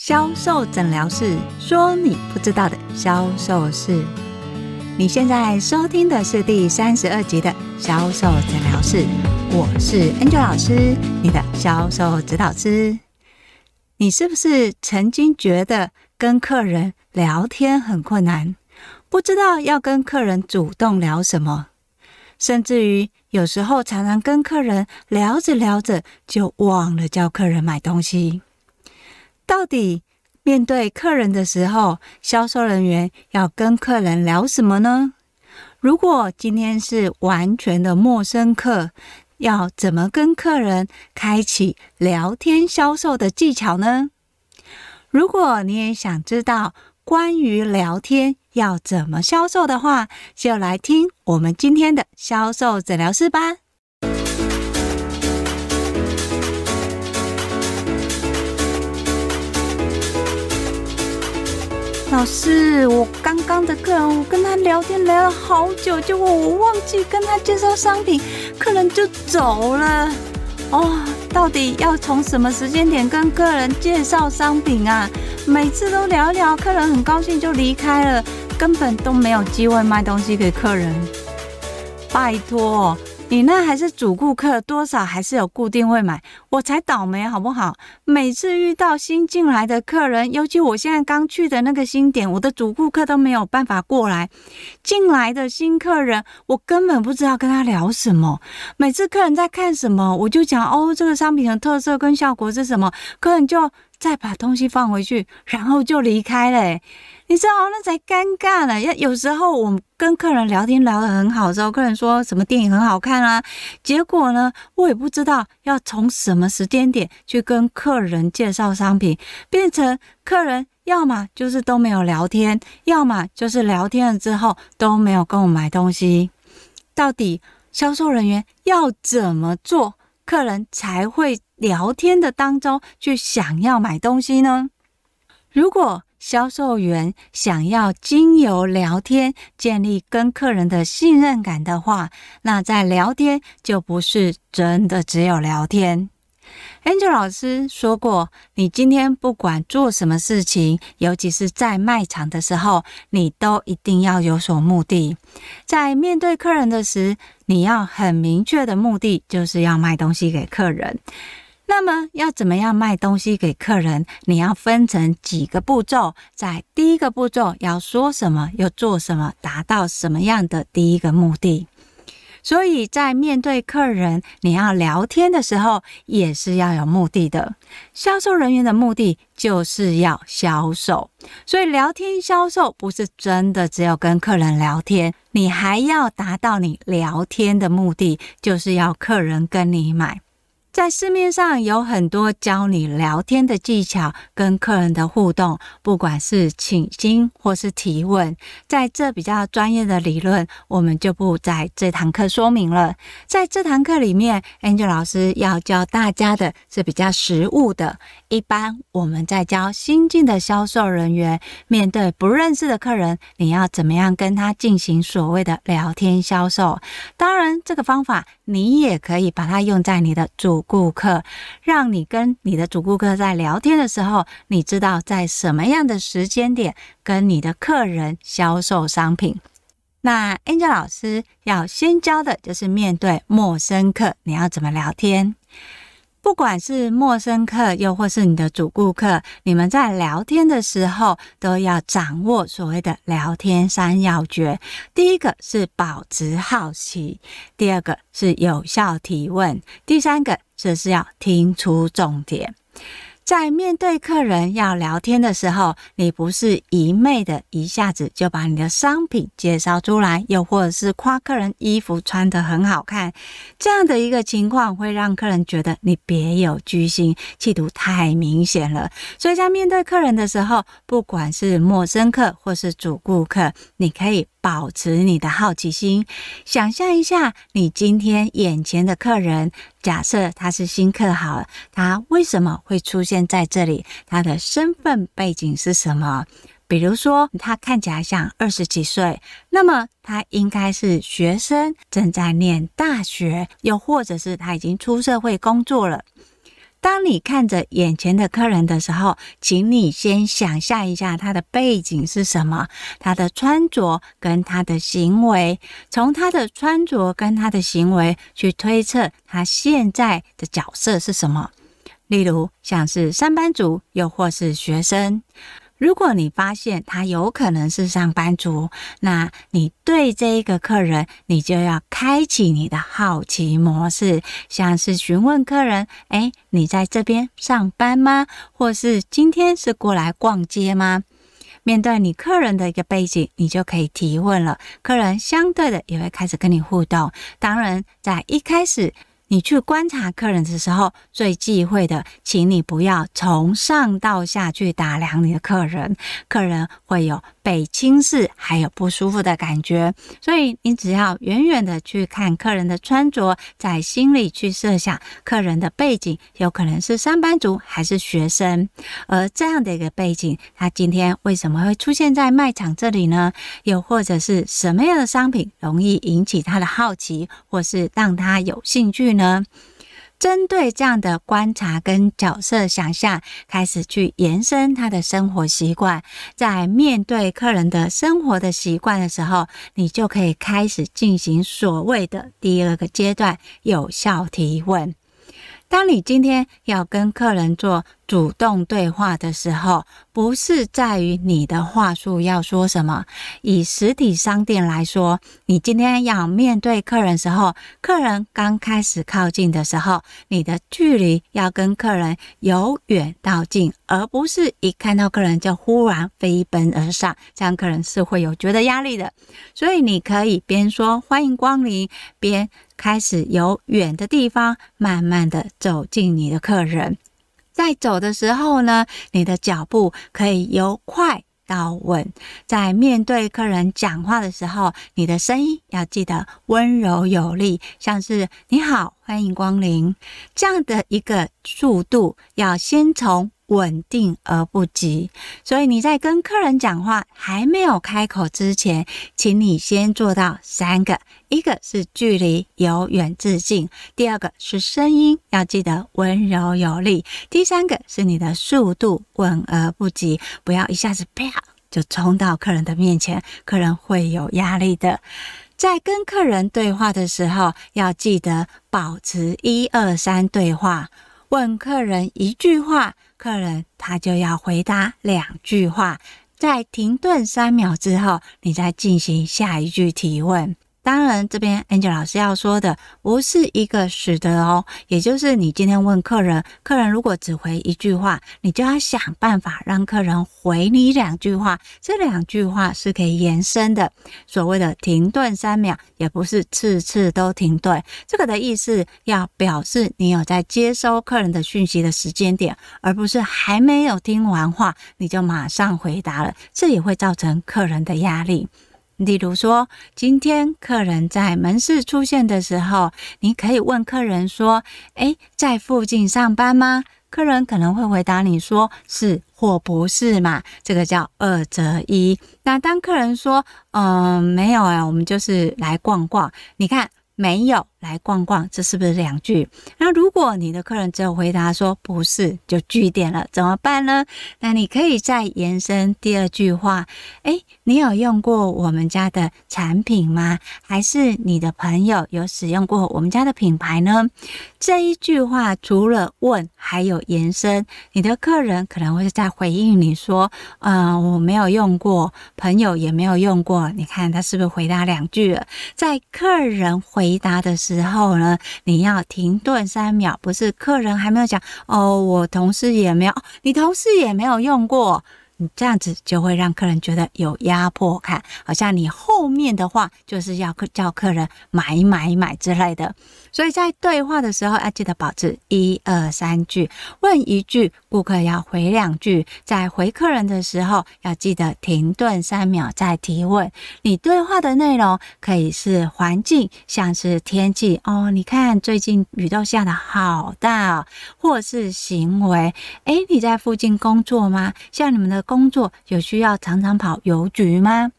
销售诊疗室说：“你不知道的销售事。”你现在收听的是第三十二集的销售诊疗室，我是 Angel 老师，你的销售指导师。你是不是曾经觉得跟客人聊天很困难，不知道要跟客人主动聊什么，甚至于有时候常常跟客人聊着聊着就忘了叫客人买东西？到底面对客人的时候，销售人员要跟客人聊什么呢？如果今天是完全的陌生客，要怎么跟客人开启聊天销售的技巧呢？如果你也想知道关于聊天要怎么销售的话，就来听我们今天的销售诊疗室吧。老师，我刚刚的客人，我跟他聊天聊了好久，结果我忘记跟他介绍商品，客人就走了。哦，到底要从什么时间点跟客人介绍商品啊？每次都聊一聊，客人很高兴就离开了，根本都没有机会卖东西给客人。拜托。你那还是主顾客，多少还是有固定会买，我才倒霉好不好？每次遇到新进来的客人，尤其我现在刚去的那个新点，我的主顾客都没有办法过来。进来的新客人，我根本不知道跟他聊什么。每次客人在看什么，我就讲哦，这个商品的特色跟效果是什么，客人就再把东西放回去，然后就离开了。你知道那才尴尬呢。要有时候我们跟客人聊天聊得很好的时候，客人说什么电影很好看啊，结果呢，我也不知道要从什么时间点去跟客人介绍商品，变成客人要么就是都没有聊天，要么就是聊天了之后都没有跟我买东西。到底销售人员要怎么做，客人才会聊天的当中去想要买东西呢？如果销售员想要经由聊天建立跟客人的信任感的话，那在聊天就不是真的只有聊天。Angel 老师说过，你今天不管做什么事情，尤其是在卖场的时候，你都一定要有所目的。在面对客人的时，你要很明确的目的，就是要卖东西给客人。那么要怎么样卖东西给客人？你要分成几个步骤，在第一个步骤要说什么，要做什么，达到什么样的第一个目的。所以在面对客人，你要聊天的时候，也是要有目的的。销售人员的目的就是要销售，所以聊天销售不是真的只有跟客人聊天，你还要达到你聊天的目的，就是要客人跟你买。在市面上有很多教你聊天的技巧，跟客人的互动，不管是倾听或是提问，在这比较专业的理论，我们就不在这堂课说明了。在这堂课里面，Angel 老师要教大家的是比较实务的。一般我们在教新进的销售人员，面对不认识的客人，你要怎么样跟他进行所谓的聊天销售？当然，这个方法你也可以把它用在你的主顾客，让你跟你的主顾客在聊天的时候，你知道在什么样的时间点跟你的客人销售商品。那 Angel 老师要先教的就是面对陌生客，你要怎么聊天？不管是陌生客，又或是你的主顾客，你们在聊天的时候都要掌握所谓的聊天三要诀。第一个是保持好奇，第二个是有效提问，第三个则是要听出重点。在面对客人要聊天的时候，你不是一昧的一下子就把你的商品介绍出来，又或者是夸客人衣服穿得很好看，这样的一个情况会让客人觉得你别有居心，企图太明显了。所以在面对客人的时候，不管是陌生客或是主顾客，你可以保持你的好奇心，想象一下你今天眼前的客人。假设他是新客好，他为什么会出现在这里？他的身份背景是什么？比如说，他看起来像二十几岁，那么他应该是学生，正在念大学，又或者是他已经出社会工作了。当你看着眼前的客人的时候，请你先想象一下他的背景是什么，他的穿着跟他的行为，从他的穿着跟他的行为去推测他现在的角色是什么。例如，像是上班族，又或是学生。如果你发现他有可能是上班族，那你对这一个客人，你就要开启你的好奇模式，像是询问客人：“诶，你在这边上班吗？或是今天是过来逛街吗？”面对你客人的一个背景，你就可以提问了。客人相对的也会开始跟你互动。当然，在一开始。你去观察客人的时候，最忌讳的，请你不要从上到下去打量你的客人，客人会有被轻视还有不舒服的感觉。所以你只要远远的去看客人的穿着，在心里去设想客人的背景，有可能是上班族还是学生，而这样的一个背景，他今天为什么会出现在卖场这里呢？又或者是什么样的商品容易引起他的好奇，或是让他有兴趣呢？针对这样的观察跟角色想象，开始去延伸他的生活习惯，在面对客人的生活的习惯的时候，你就可以开始进行所谓的第二个阶段——有效提问。当你今天要跟客人做主动对话的时候，不是在于你的话术要说什么。以实体商店来说，你今天要面对客人时候，客人刚开始靠近的时候，你的距离要跟客人由远到近，而不是一看到客人就忽然飞奔而上，这样客人是会有觉得压力的。所以你可以边说欢迎光临，边开始由远的地方慢慢的走近你的客人。在走的时候呢，你的脚步可以由快到稳。在面对客人讲话的时候，你的声音要记得温柔有力，像是“你好，欢迎光临”这样的一个速度，要先从。稳定而不急，所以你在跟客人讲话还没有开口之前，请你先做到三个：一个是距离由远至近，第二个是声音要记得温柔有力，第三个是你的速度稳而不急，不要一下子啪就冲到客人的面前，客人会有压力的。在跟客人对话的时候，要记得保持一二三对话，问客人一句话。客人他就要回答两句话，在停顿三秒之后，你再进行下一句提问。当然，这边 Angel 老师要说的不是一个死的哦，也就是你今天问客人，客人如果只回一句话，你就要想办法让客人回你两句话，这两句话是可以延伸的。所谓的停顿三秒，也不是次次都停顿，这个的意思要表示你有在接收客人的讯息的时间点，而不是还没有听完话你就马上回答了，这也会造成客人的压力。例如说，今天客人在门市出现的时候，你可以问客人说：“诶，在附近上班吗？”客人可能会回答你说：“是或不是嘛。”这个叫二择一。那当客人说：“嗯，没有啊，我们就是来逛逛。”你看。没有来逛逛，这是不是两句？那如果你的客人只有回答说不是，就句点了，怎么办呢？那你可以再延伸第二句话。诶，你有用过我们家的产品吗？还是你的朋友有使用过我们家的品牌呢？这一句话除了问，还有延伸。你的客人可能会在回应你说：“嗯、呃，我没有用过，朋友也没有用过。”你看他是不是回答两句了？在客人回。答的时候呢，你要停顿三秒，不是客人还没有讲哦，我同事也没有，你同事也没有用过。你这样子就会让客人觉得有压迫感，好像你后面的话就是要客叫客人买买买之类的。所以在对话的时候要记得保持一二三句，问一句，顾客要回两句。在回客人的时候要记得停顿三秒再提问。你对话的内容可以是环境，像是天气哦，你看最近雨都下得好大哦，或是行为，诶，你在附近工作吗？像你们的。工作有需要常常跑邮局吗？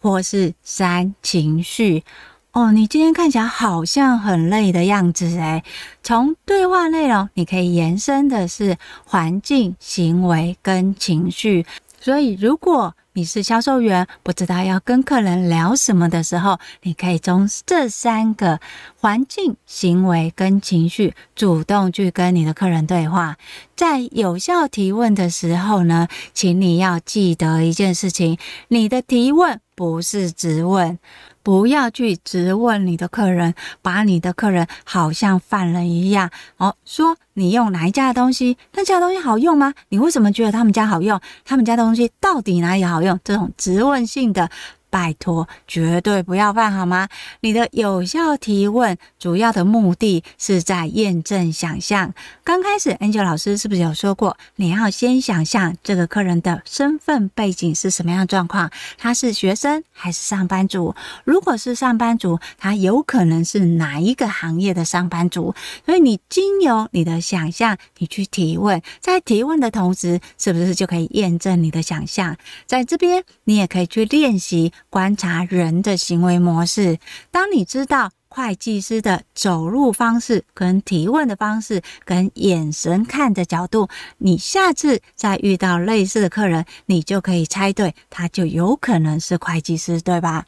或是三情绪，哦，你今天看起来好像很累的样子诶。从对话内容，你可以延伸的是环境、行为跟情绪。所以，如果你是销售员，不知道要跟客人聊什么的时候，你可以从这三个环境、行为跟情绪主动去跟你的客人对话。在有效提问的时候呢，请你要记得一件事情：你的提问不是质问。不要去质问你的客人，把你的客人好像犯人一样哦，说你用哪一家的东西，那家的东西好用吗？你为什么觉得他们家好用？他们家的东西到底哪里好用？这种质问性的。拜托，绝对不要犯好吗？你的有效提问主要的目的是在验证想象。刚开始，Angel 老师是不是有说过，你要先想象这个客人的身份背景是什么样的状况？他是学生还是上班族？如果是上班族，他有可能是哪一个行业的上班族？所以你经由你的想象，你去提问，在提问的同时，是不是就可以验证你的想象？在这边，你也可以去练习。观察人的行为模式。当你知道会计师的走路方式、跟提问的方式、跟眼神看的角度，你下次再遇到类似的客人，你就可以猜对，他就有可能是会计师，对吧？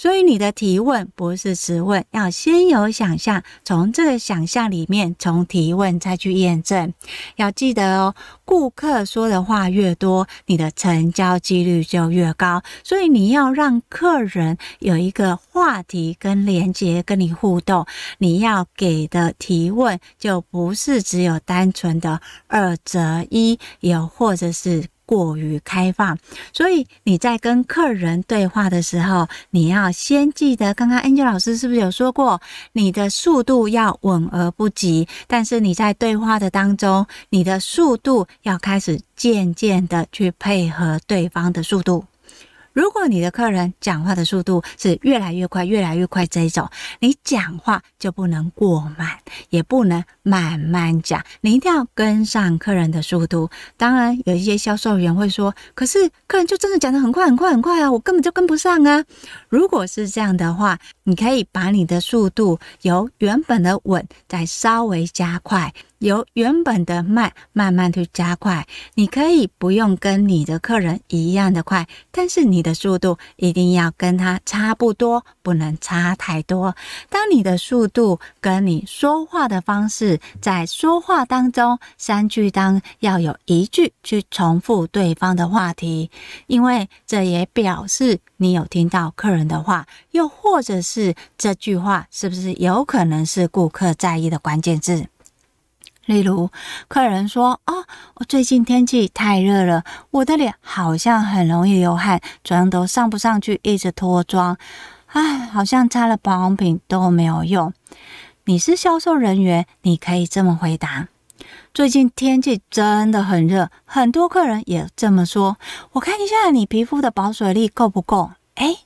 所以你的提问不是质问，要先有想象，从这个想象里面，从提问再去验证。要记得哦，顾客说的话越多，你的成交几率就越高。所以你要让客人有一个话题跟连接跟你互动，你要给的提问就不是只有单纯的二择一，有或者是。过于开放，所以你在跟客人对话的时候，你要先记得，刚刚 Angel 老师是不是有说过，你的速度要稳而不急，但是你在对话的当中，你的速度要开始渐渐的去配合对方的速度。如果你的客人讲话的速度是越来越快、越来越快这一种，你讲话就不能过慢，也不能慢慢讲，你一定要跟上客人的速度。当然，有一些销售员会说：“可是客人就真的讲得很快、很快、很快啊，我根本就跟不上啊。”如果是这样的话，你可以把你的速度由原本的稳再稍微加快。由原本的慢慢慢去加快，你可以不用跟你的客人一样的快，但是你的速度一定要跟他差不多，不能差太多。当你的速度跟你说话的方式，在说话当中，三句当要有一句去重复对方的话题，因为这也表示你有听到客人的话，又或者是这句话是不是有可能是顾客在意的关键字。例如，客人说：“哦，我最近天气太热了，我的脸好像很容易流汗，妆都上不上去，一直脱妆，唉，好像擦了保养品都没有用。”你是销售人员，你可以这么回答：“最近天气真的很热，很多客人也这么说。我看一下你皮肤的保水力够不够？”诶。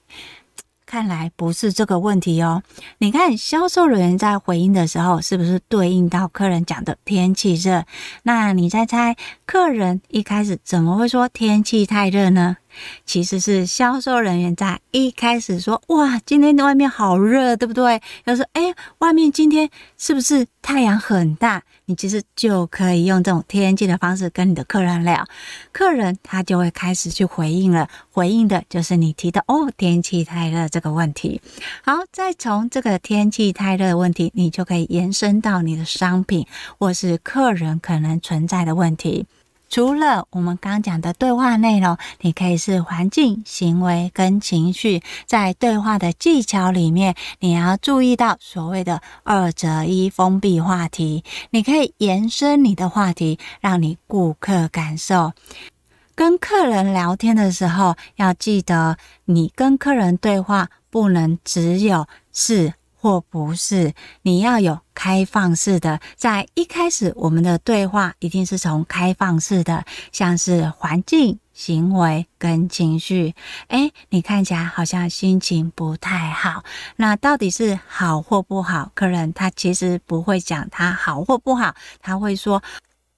看来不是这个问题哦。你看，销售人员在回应的时候，是不是对应到客人讲的天气热？那你再猜，客人一开始怎么会说天气太热呢？其实是销售人员在一开始说：“哇，今天的外面好热，对不对？”要说：“哎，外面今天是不是太阳很大？”你其实就可以用这种天气的方式跟你的客人聊，客人他就会开始去回应了。回应的就是你提的哦，天气太热这个问题。好，再从这个天气太热的问题，你就可以延伸到你的商品或是客人可能存在的问题。除了我们刚讲的对话内容，你可以是环境、行为跟情绪，在对话的技巧里面，你要注意到所谓的二择一封闭话题。你可以延伸你的话题，让你顾客感受。跟客人聊天的时候，要记得你跟客人对话不能只有是。或不是，你要有开放式的。在一开始，我们的对话一定是从开放式的，像是环境、行为跟情绪。诶，你看起来好像心情不太好，那到底是好或不好？客人他其实不会讲他好或不好，他会说：“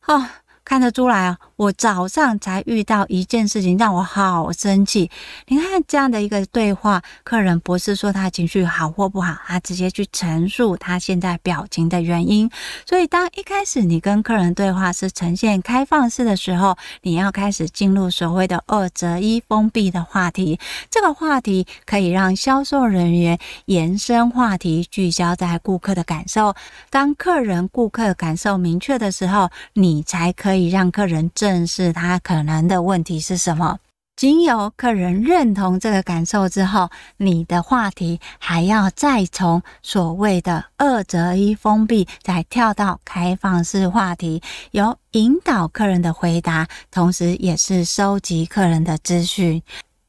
哦，看得出来哦，我早上才遇到一件事情，让我好生气。你看这样的一个对话，客人不是说他情绪好或不好，他直接去陈述他现在表情的原因。所以，当一开始你跟客人对话是呈现开放式的时候，你要开始进入所谓的二择一封闭的话题。这个话题可以让销售人员延伸话题，聚焦在顾客的感受。当客人、顾客感受明确的时候，你才可以让客人正视他可能的问题是什么。经由客人认同这个感受之后，你的话题还要再从所谓的二择一封闭，再跳到开放式话题，由引导客人的回答，同时也是收集客人的资讯。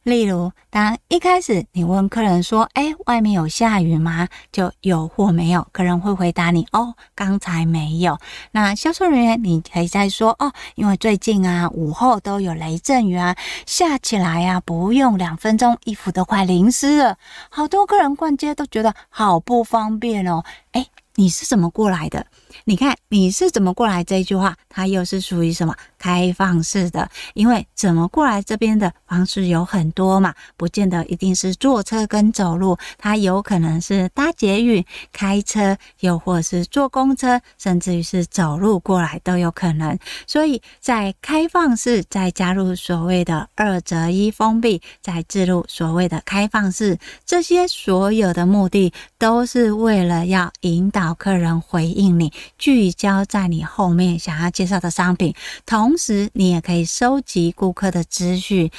例如，当一开始你问客人说：“哎，外面有下雨吗？”就有或没有，客人会回答你：“哦，刚才没有。”那销售人员，你可以再说：“哦，因为最近啊，午后都有雷阵雨啊，下起来呀，不用两分钟，衣服都快淋湿了。好多客人逛街都觉得好不方便哦。”哎，你是怎么过来的？你看你是怎么过来这一句话，它又是属于什么开放式的？因为怎么过来这边的方式有很多嘛，不见得一定是坐车跟走路，它有可能是搭捷运、开车，又或是坐公车，甚至于是走路过来都有可能。所以在开放式再加入所谓的二择一封闭，再置入所谓的开放式，这些所有的目的都是为了要引导客人回应你。聚焦在你后面想要介绍的商品，同时你也可以收集顾客的资讯。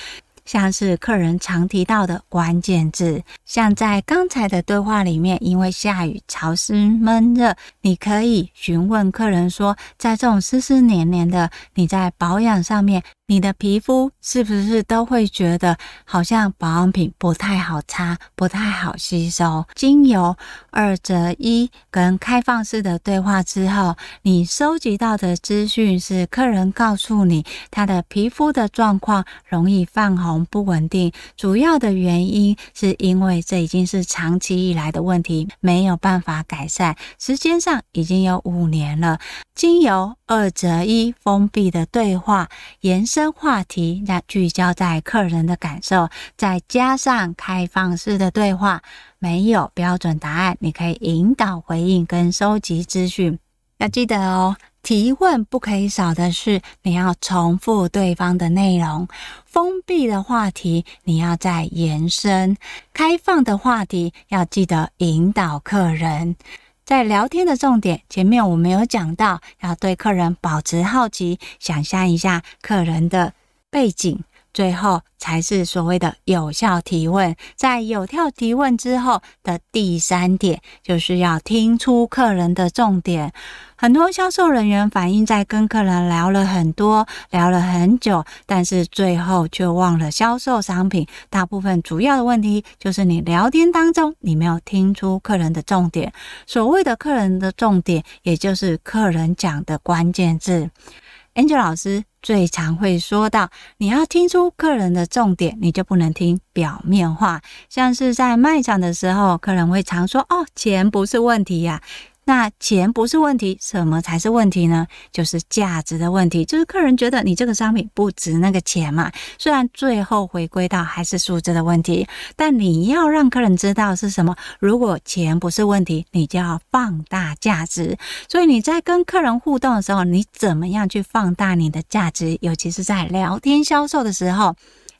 像是客人常提到的关键字，像在刚才的对话里面，因为下雨、潮湿、闷热，你可以询问客人说，在这种湿湿黏黏的，你在保养上面，你的皮肤是不是都会觉得好像保养品不太好擦、不太好吸收？精油二择一跟开放式的对话之后，你收集到的资讯是客人告诉你他的皮肤的状况容易泛红。不稳定，主要的原因是因为这已经是长期以来的问题，没有办法改善，时间上已经有五年了。精油二择一封闭的对话，延伸话题，让聚焦在客人的感受，再加上开放式的对话，没有标准答案，你可以引导回应跟收集资讯。要记得哦。提问不可以少的是，你要重复对方的内容；封闭的话题，你要再延伸；开放的话题，要记得引导客人。在聊天的重点，前面我们有讲到，要对客人保持好奇，想象一下客人的背景。最后才是所谓的有效提问。在有效提问之后的第三点，就是要听出客人的重点。很多销售人员反映，在跟客人聊了很多，聊了很久，但是最后却忘了销售商品。大部分主要的问题就是你聊天当中，你没有听出客人的重点。所谓的客人的重点，也就是客人讲的关键字。Angel 老师最常会说到，你要听出客人的重点，你就不能听表面话。像是在卖场的时候，客人会常说：“哦，钱不是问题呀。”那钱不是问题，什么才是问题呢？就是价值的问题，就是客人觉得你这个商品不值那个钱嘛。虽然最后回归到还是数字的问题，但你要让客人知道是什么。如果钱不是问题，你就要放大价值。所以你在跟客人互动的时候，你怎么样去放大你的价值？尤其是在聊天销售的时候。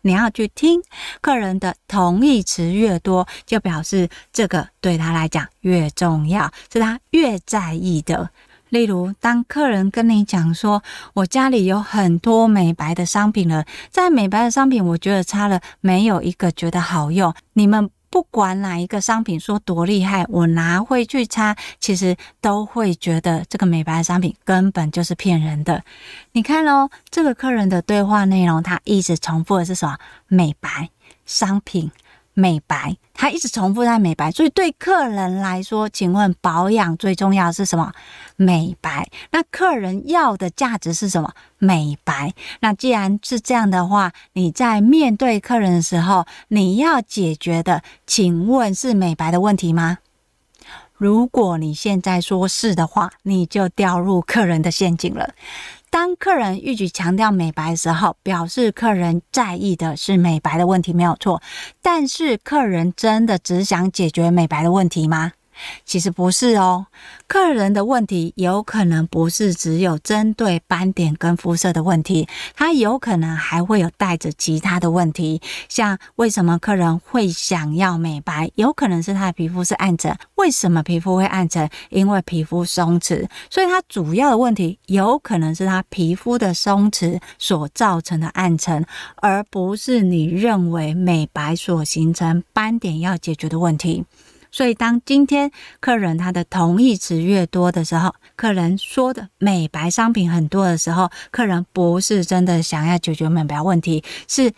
你要去听客人的同义词越多，就表示这个对他来讲越重要，是他越在意的。例如，当客人跟你讲说：“我家里有很多美白的商品了，在美白的商品，我觉得擦了没有一个觉得好用。”你们。不管哪一个商品说多厉害，我拿回去擦，其实都会觉得这个美白商品根本就是骗人的。你看喽，这个客人的对话内容，他一直重复的是什么？美白商品。美白，他一直重复在美白，所以对客人来说，请问保养最重要是什么？美白。那客人要的价值是什么？美白。那既然是这样的话，你在面对客人的时候，你要解决的，请问是美白的问题吗？如果你现在说是的话，你就掉入客人的陷阱了。当客人一举强调美白的时候，表示客人在意的是美白的问题没有错，但是客人真的只想解决美白的问题吗？其实不是哦，客人的问题有可能不是只有针对斑点跟肤色的问题，他有可能还会有带着其他的问题，像为什么客人会想要美白？有可能是他的皮肤是暗沉，为什么皮肤会暗沉？因为皮肤松弛，所以他主要的问题有可能是他皮肤的松弛所造成的暗沉，而不是你认为美白所形成斑点要解决的问题。所以，当今天客人他的同义词越多的时候，客人说的美白商品很多的时候，客人不是真的想要解决美白问题，是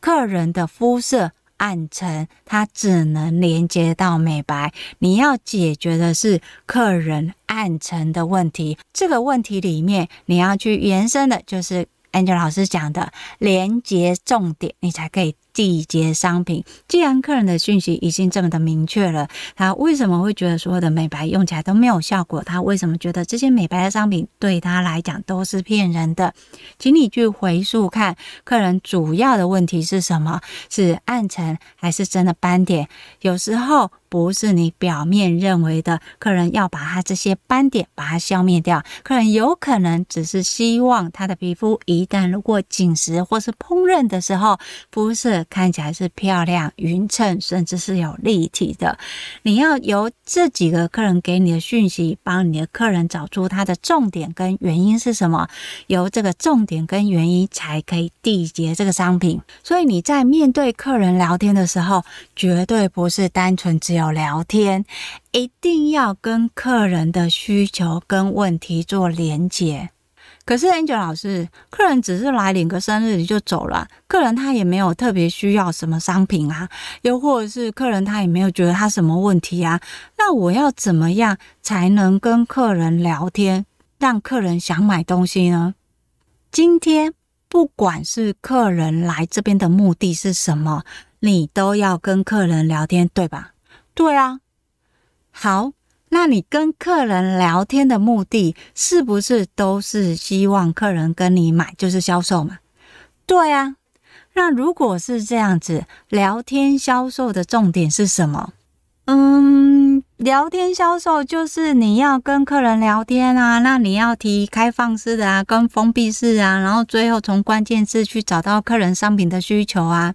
客人的肤色暗沉，他只能连接到美白。你要解决的是客人暗沉的问题，这个问题里面你要去延伸的，就是 Angel 老师讲的连接重点，你才可以。季节商品，既然客人的讯息已经这么的明确了，他为什么会觉得所有的美白用起来都没有效果？他为什么觉得这些美白的商品对他来讲都是骗人的？请你去回溯看，客人主要的问题是什么？是暗沉还是真的斑点？有时候不是你表面认为的，客人要把他这些斑点把它消灭掉，客人有可能只是希望他的皮肤一旦如果紧实或是烹饪的时候，肤色。看起来是漂亮、匀称，甚至是有立体的。你要由这几个客人给你的讯息，帮你的客人找出他的重点跟原因是什么，由这个重点跟原因才可以缔结这个商品。所以你在面对客人聊天的时候，绝对不是单纯只有聊天，一定要跟客人的需求跟问题做连结。可是 Angel 老师，客人只是来领个生日你就走了，客人他也没有特别需要什么商品啊，又或者是客人他也没有觉得他什么问题啊，那我要怎么样才能跟客人聊天，让客人想买东西呢？今天不管是客人来这边的目的是什么，你都要跟客人聊天，对吧？对啊，好。那你跟客人聊天的目的是不是都是希望客人跟你买，就是销售嘛？对啊。那如果是这样子，聊天销售的重点是什么？嗯，聊天销售就是你要跟客人聊天啊，那你要提开放式的啊，跟封闭式啊，然后最后从关键字去找到客人商品的需求啊。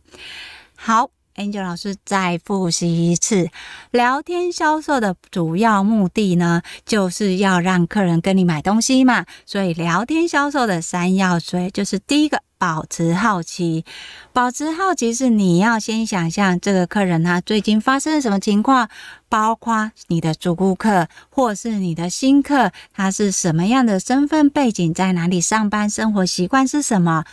好。Angel 老师再复习一次，聊天销售的主要目的呢，就是要让客人跟你买东西嘛。所以，聊天销售的三要诀就是第一个，保持好奇。保持好奇是你要先想象这个客人他最近发生了什么情况，包括你的主顾客或是你的新客，他是什么样的身份背景，在哪里上班，生活习惯是什么。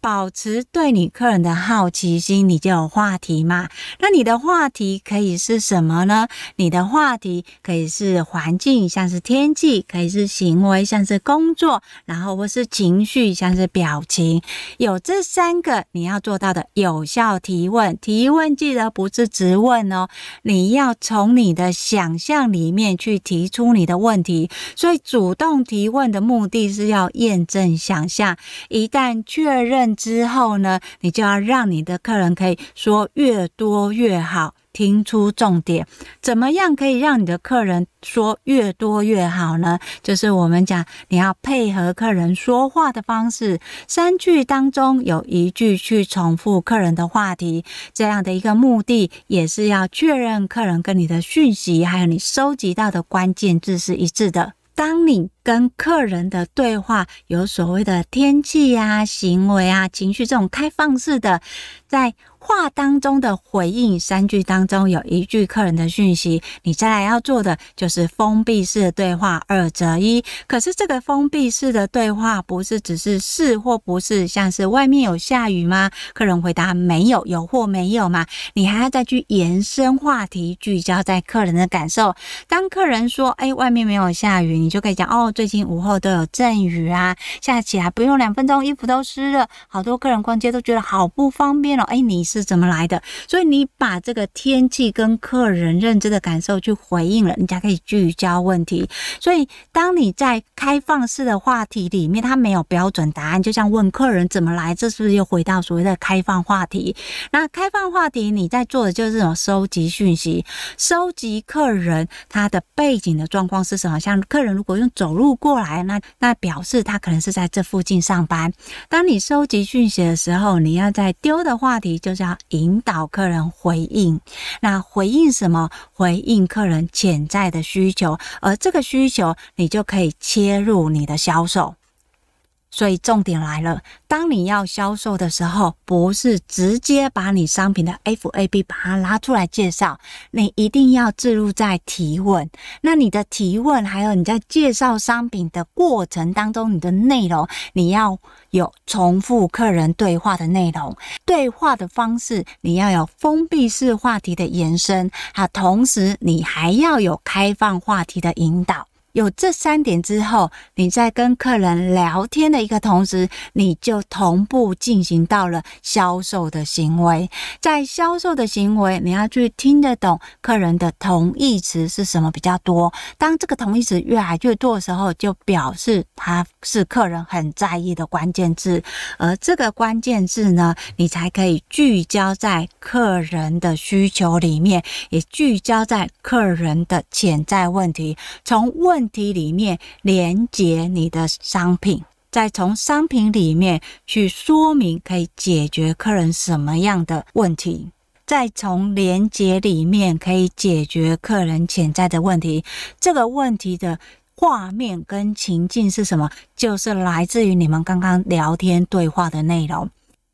保持对你客人的好奇心，你就有话题嘛。那你的话题可以是什么呢？你的话题可以是环境，像是天气；可以是行为，像是工作；然后或是情绪，像是表情。有这三个你要做到的有效提问。提问记得不是直问哦，你要从你的想象里面去提出你的问题。所以主动提问的目的是要验证想象。一旦确认。之后呢，你就要让你的客人可以说越多越好，听出重点。怎么样可以让你的客人说越多越好呢？就是我们讲，你要配合客人说话的方式，三句当中有一句去重复客人的话题，这样的一个目的也是要确认客人跟你的讯息，还有你收集到的关键字是一致的。当你跟客人的对话有所谓的天气啊、行为啊、情绪这种开放式的，在话当中的回应，三句当中有一句客人的讯息，你再来要做的就是封闭式的对话，二择一。可是这个封闭式的对话不是只是是或不是，像是外面有下雨吗？客人回答没有，有或没有吗？你还要再去延伸话题，聚焦在客人的感受。当客人说：“哎，外面没有下雨”，你就可以讲：“哦，最近午后都有阵雨啊，下起来不用两分钟，衣服都湿了。好多客人逛街都觉得好不方便哦。哎，你是怎么来的？所以你把这个天气跟客人认知的感受去回应了，你才可以聚焦问题。所以当你在开放式的话题里面，它没有标准答案，就像问客人怎么来，这是不是又回到所谓的开放话题？那开放话题你在做的就是这种收集讯息，收集客人他的背景的状况是什么？像客人如果用走路过来，那那表示他可能是在这附近上班。当你收集讯息的时候，你要在丢的话题就是要引导客人回应。那回应什么？回应客人潜在的需求，而这个需求你就可以切入你的销售。所以重点来了，当你要销售的时候，不是直接把你商品的 FAB 把它拉出来介绍，你一定要置入在提问。那你的提问，还有你在介绍商品的过程当中，你的内容你要有重复客人对话的内容，对话的方式你要有封闭式话题的延伸，啊，同时你还要有开放话题的引导。有这三点之后，你在跟客人聊天的一个同时，你就同步进行到了销售的行为。在销售的行为，你要去听得懂客人的同义词是什么比较多。当这个同义词越来越多的时候，就表示它是客人很在意的关键字。而这个关键字呢，你才可以聚焦在客人的需求里面，也聚焦在客人的潜在问题。从问问题里面连接你的商品，再从商品里面去说明可以解决客人什么样的问题，再从连接里面可以解决客人潜在的问题。这个问题的画面跟情境是什么？就是来自于你们刚刚聊天对话的内容。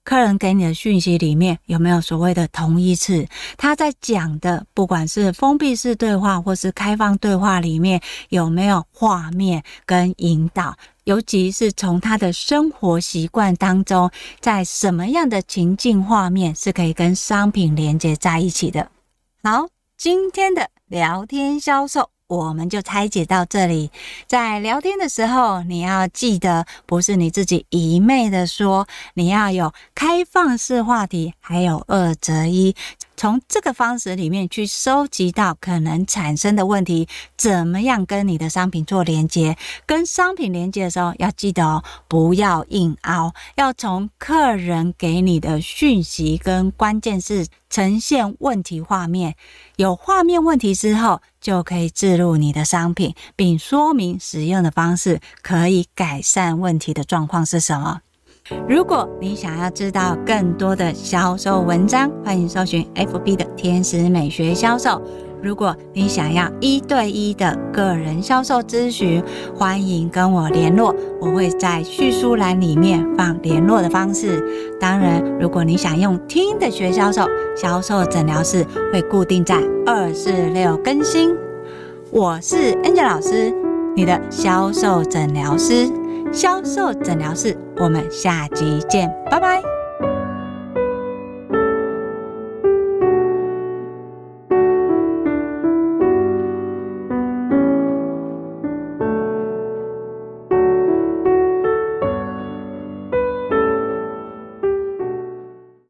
客人给你的讯息里面有没有所谓的同义词？他在讲的，不管是封闭式对话或是开放对话里面，有没有画面跟引导？尤其是从他的生活习惯当中，在什么样的情境画面是可以跟商品连接在一起的？好，今天的聊天销售。我们就拆解到这里。在聊天的时候，你要记得，不是你自己一昧的说，你要有开放式话题，还有二择一。从这个方式里面去收集到可能产生的问题，怎么样跟你的商品做连接？跟商品连接的时候，要记得哦，不要硬凹，要从客人给你的讯息跟关键字呈现问题画面。有画面问题之后，就可以置入你的商品，并说明使用的方式，可以改善问题的状况是什么。如果你想要知道更多的销售文章，欢迎搜寻 FB 的天使美学销售。如果你想要一对一的个人销售咨询，欢迎跟我联络，我会在叙述栏里面放联络的方式。当然，如果你想用听的学销售，销售诊疗室会固定在二四六更新。我是 Angel 老师，你的销售诊疗师。销售诊疗室，我们下集见，拜拜。